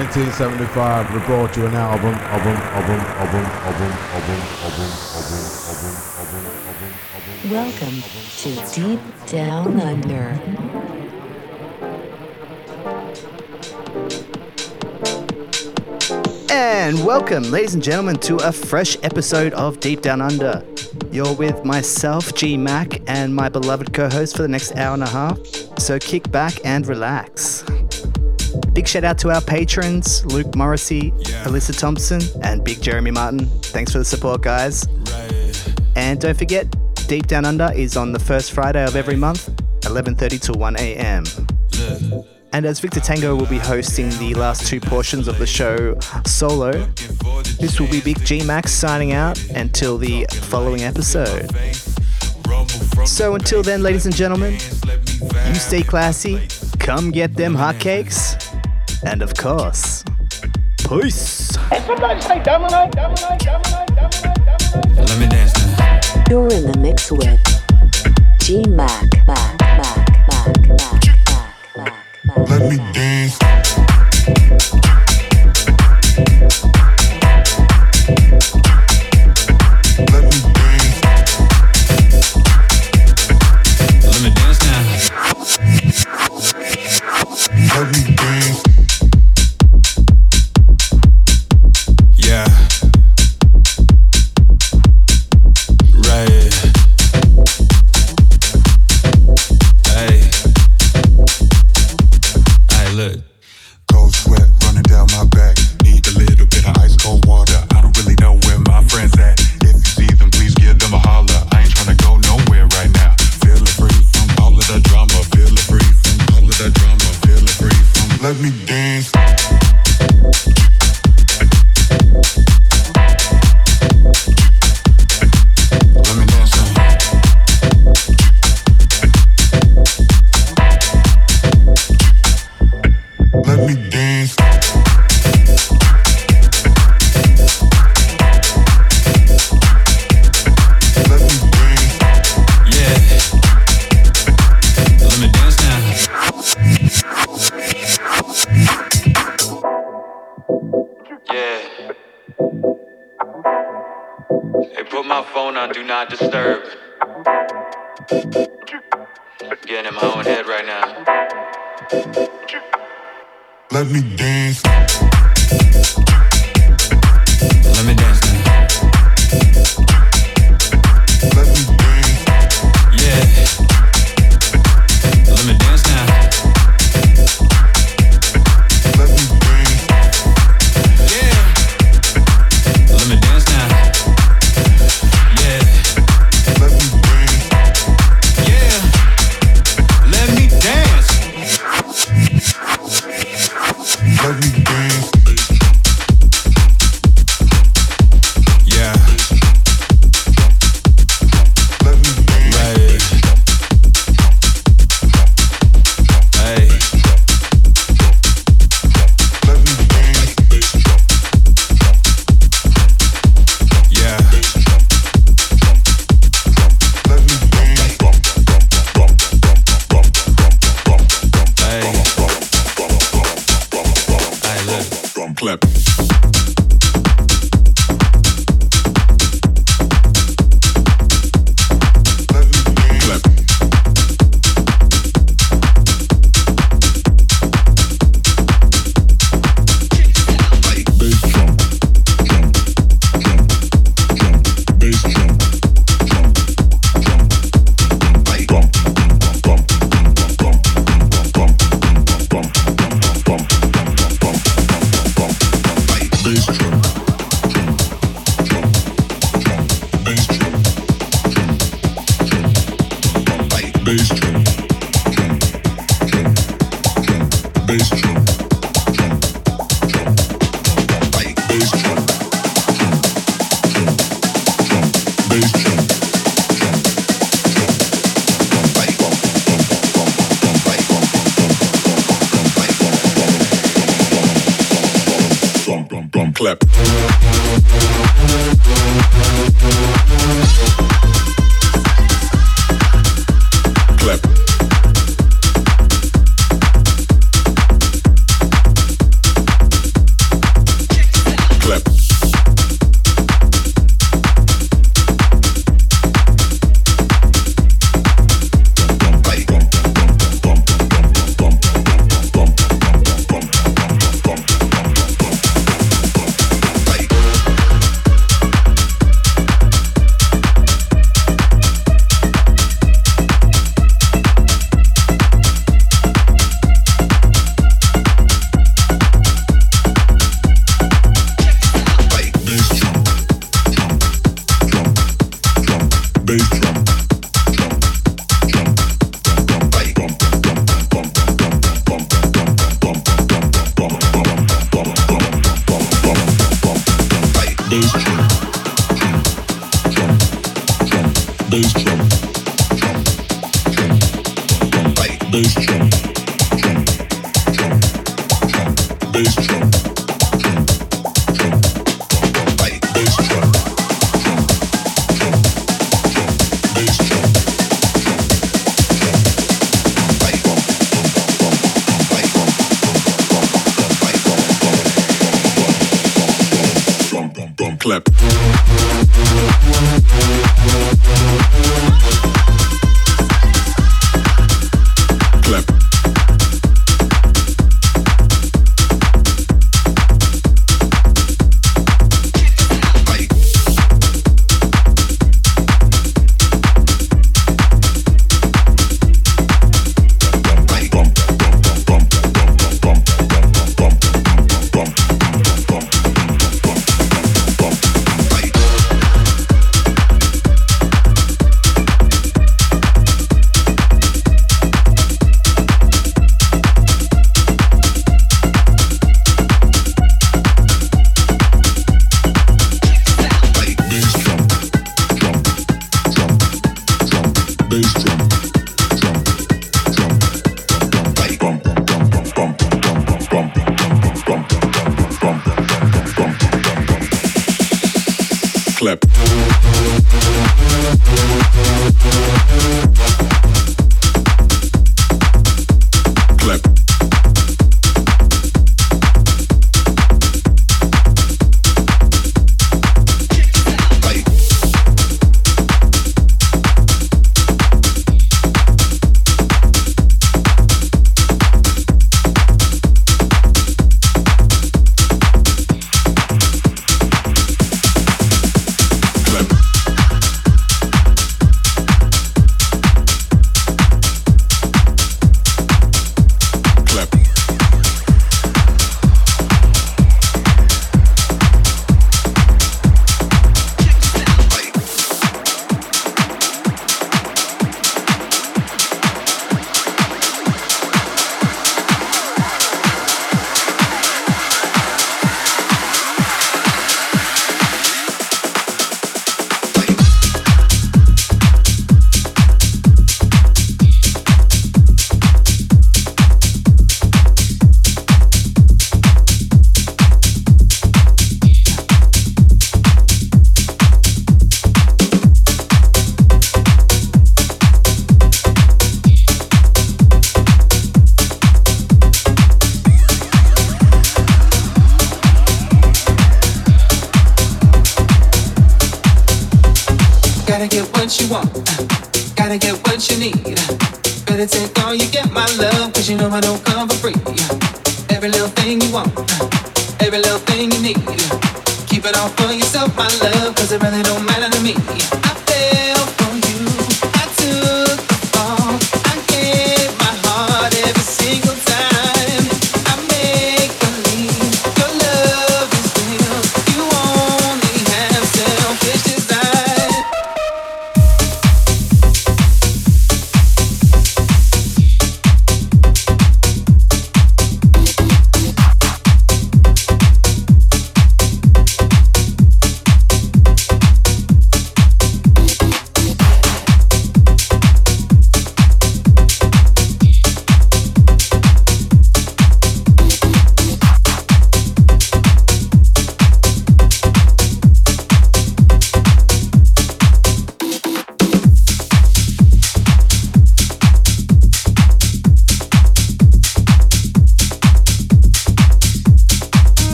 1975, we brought you an album, album, album, album, album, album, album, album, album, album, album. Welcome to Deep Down Under. And welcome, ladies and gentlemen, to a fresh episode of Deep Down Under. You're with myself, G Mac, and my beloved co host for the next hour and a half. So kick back and relax. Big shout out to our patrons, Luke Morrissey, Yeah. Alyssa Thompson, and Big Jeremy Martin. Thanks for the support, guys. Right. And don't forget, Deep Down Under is on the first Friday of every month, 11:30 to 1 a.m. And as Victor Tango will be hosting the last two portions of the show solo, looking for the this will be Big G Max signing out until the following episode. So until then, ladies and gentlemen, you stay classy, come get them hotcakes, and of course, peace. And somebody say dominate, dominate, dominate, dominate, dominate. Let me dance now. You're in the mix with G Mac. Mac, Mac, Mac, Mac, Mac, Mac, Mac. Let me dance. Not disturb. Getting in my own head right now. Let me dance. is.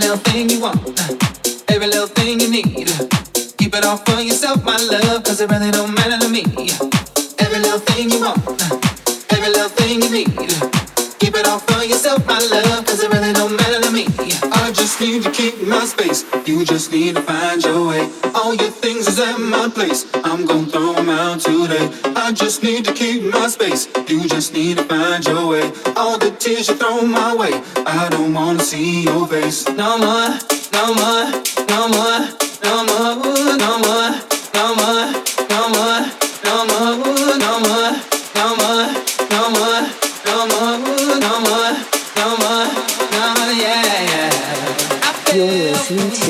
little thing you want, uh, every little thing you need. Keep it all for yourself, my love, cause it really don't matter to me. Every little thing you want, uh, every little thing you need. Keep it all for yourself, my love. space. You just need to find your way. All your things is at my place. I'm gonna throw them out today. I just need to keep my space. You just need to find your way. All the tears you throw my way. I don't wanna see your face. No more, no more, no more, no more, no more, no more, no more, no more, no more, no more, no more, no more, no more.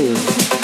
two.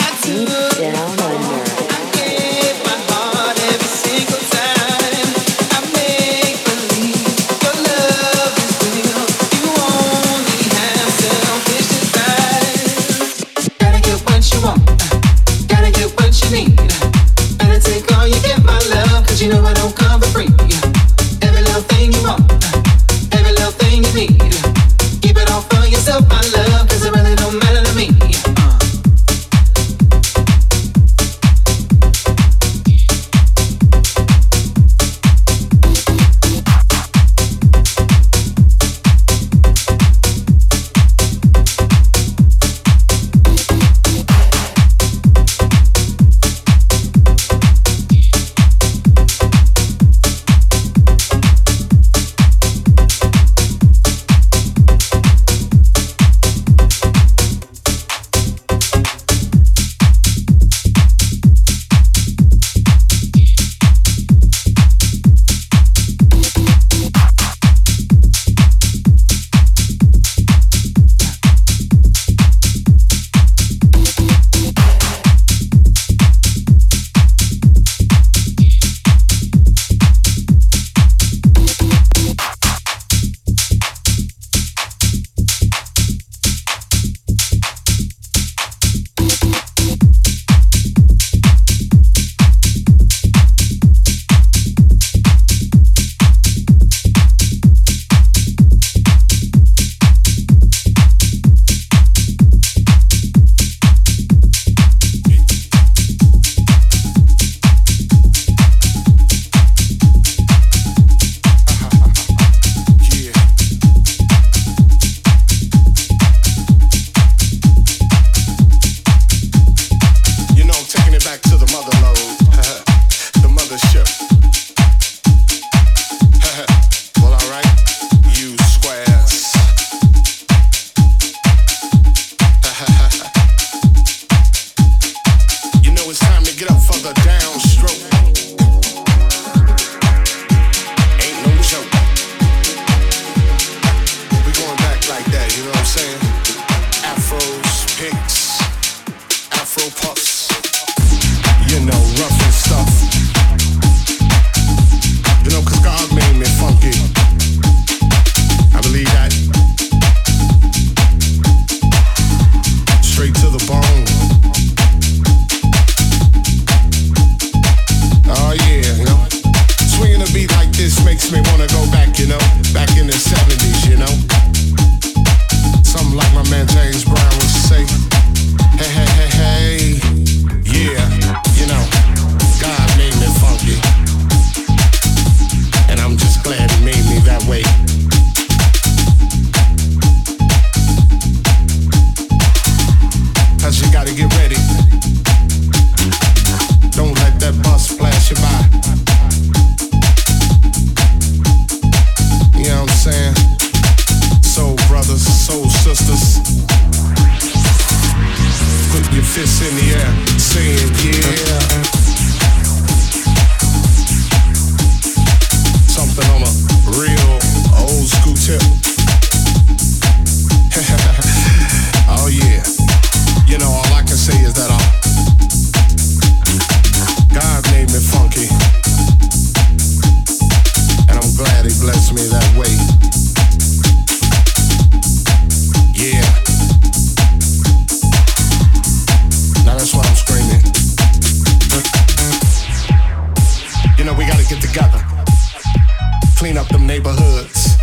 clean up them neighborhoods.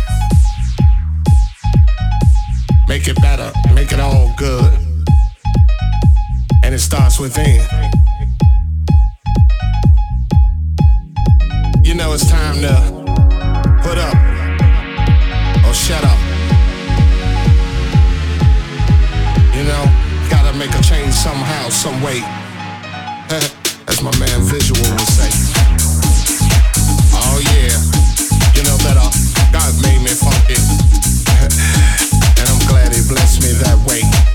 Make it better, make it all good. And it starts within. You know it's time to put up or shut up. You know, gotta make a change somehow, some way. As my man Visual would say. Oh yeah you know that God made me funky. and I'm glad he blessed me that way.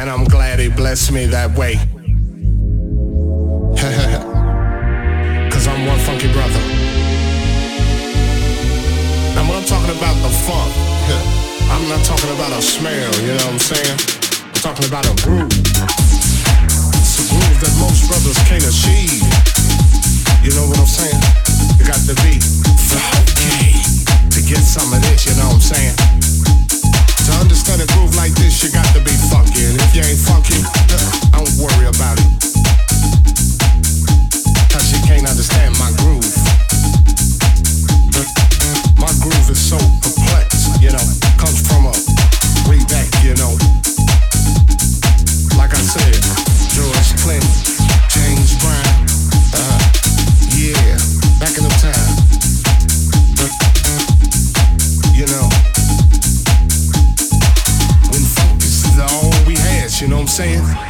And I'm glad he blessed me that way. Cause I'm one funky brother. Now when I'm talking about the funk, I'm not talking about a smell, you know what I'm saying? I'm talking about a groove. It's a groove that most brothers can't achieve. You know what I'm saying? You got to be funky to get some of this, you know what I'm saying? To understand a groove like this, you got to be funky. If you ain't funky, don't worry about it. Cause you can't understand my groove. My groove is so complex, you know, comes from a way back, you know. Like I said, George Clinton, saying?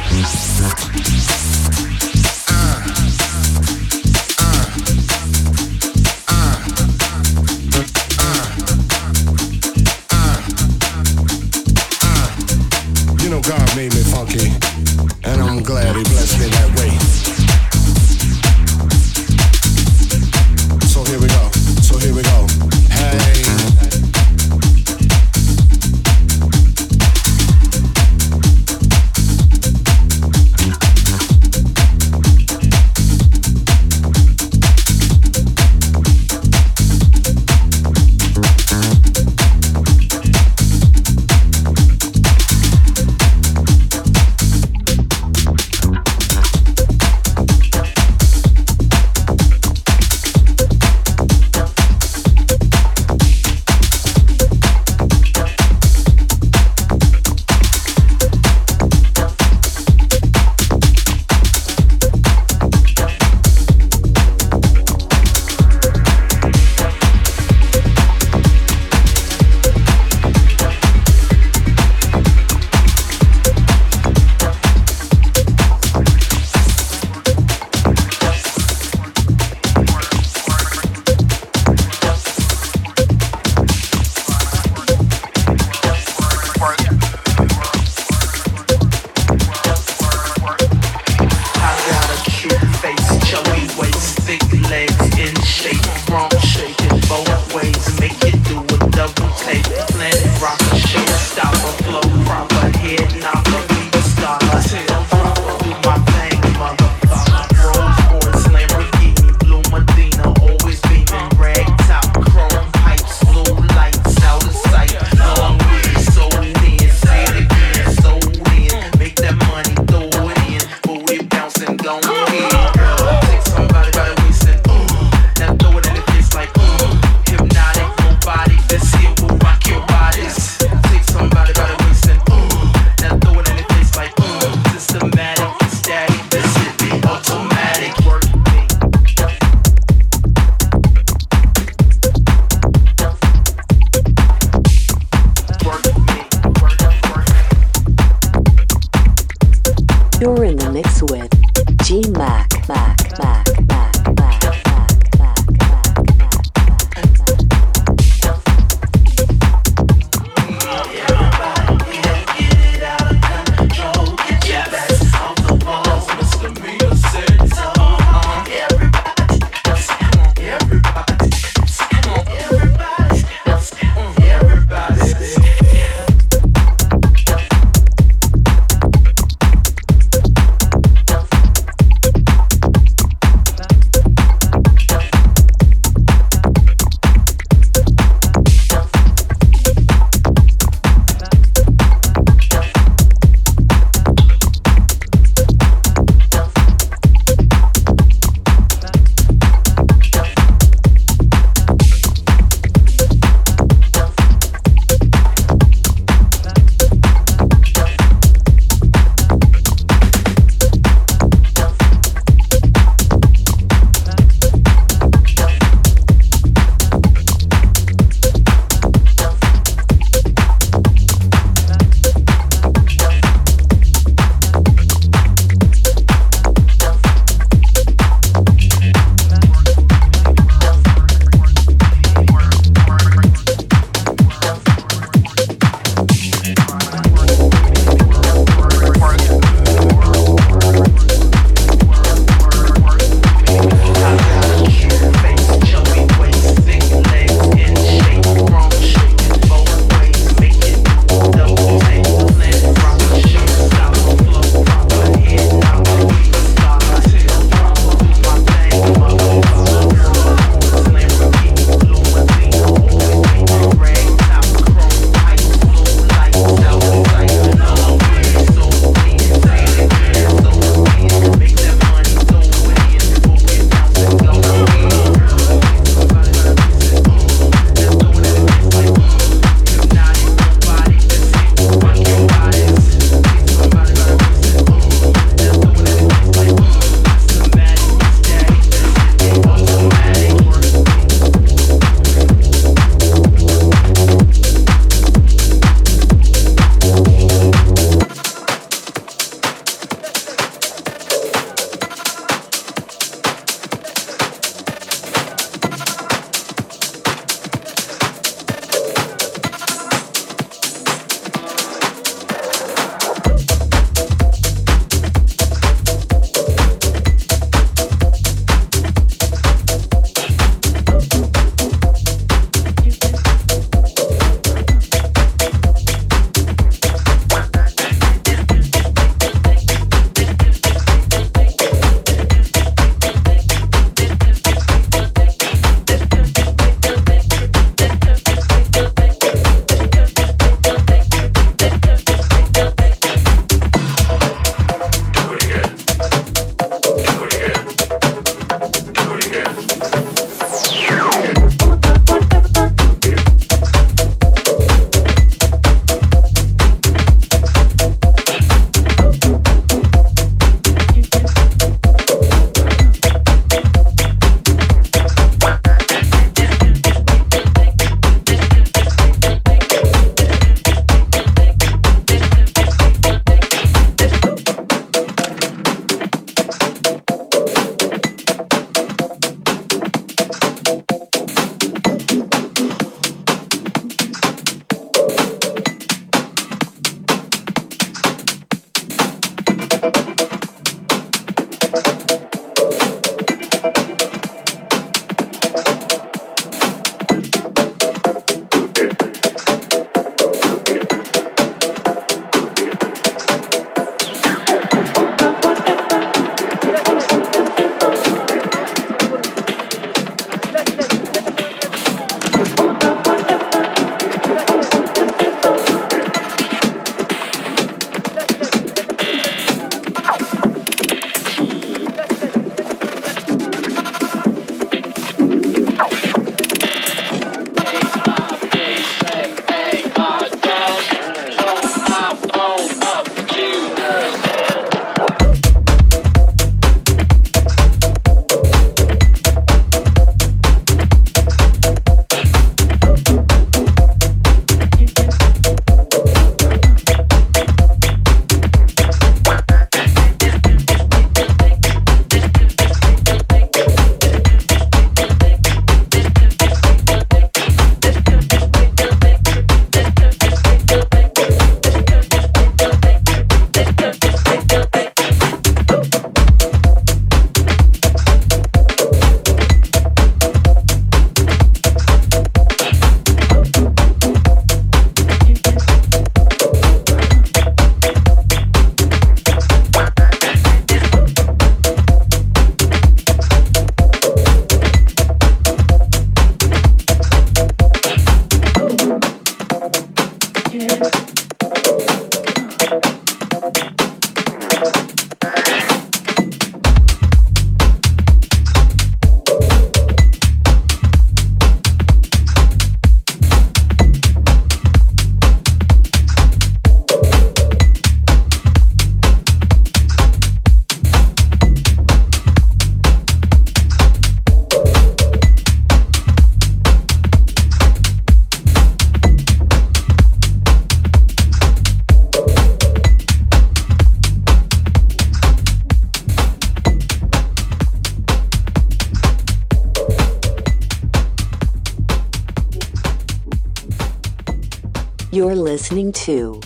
listening to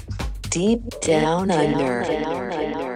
Deep Down, Deep Down Under. Under.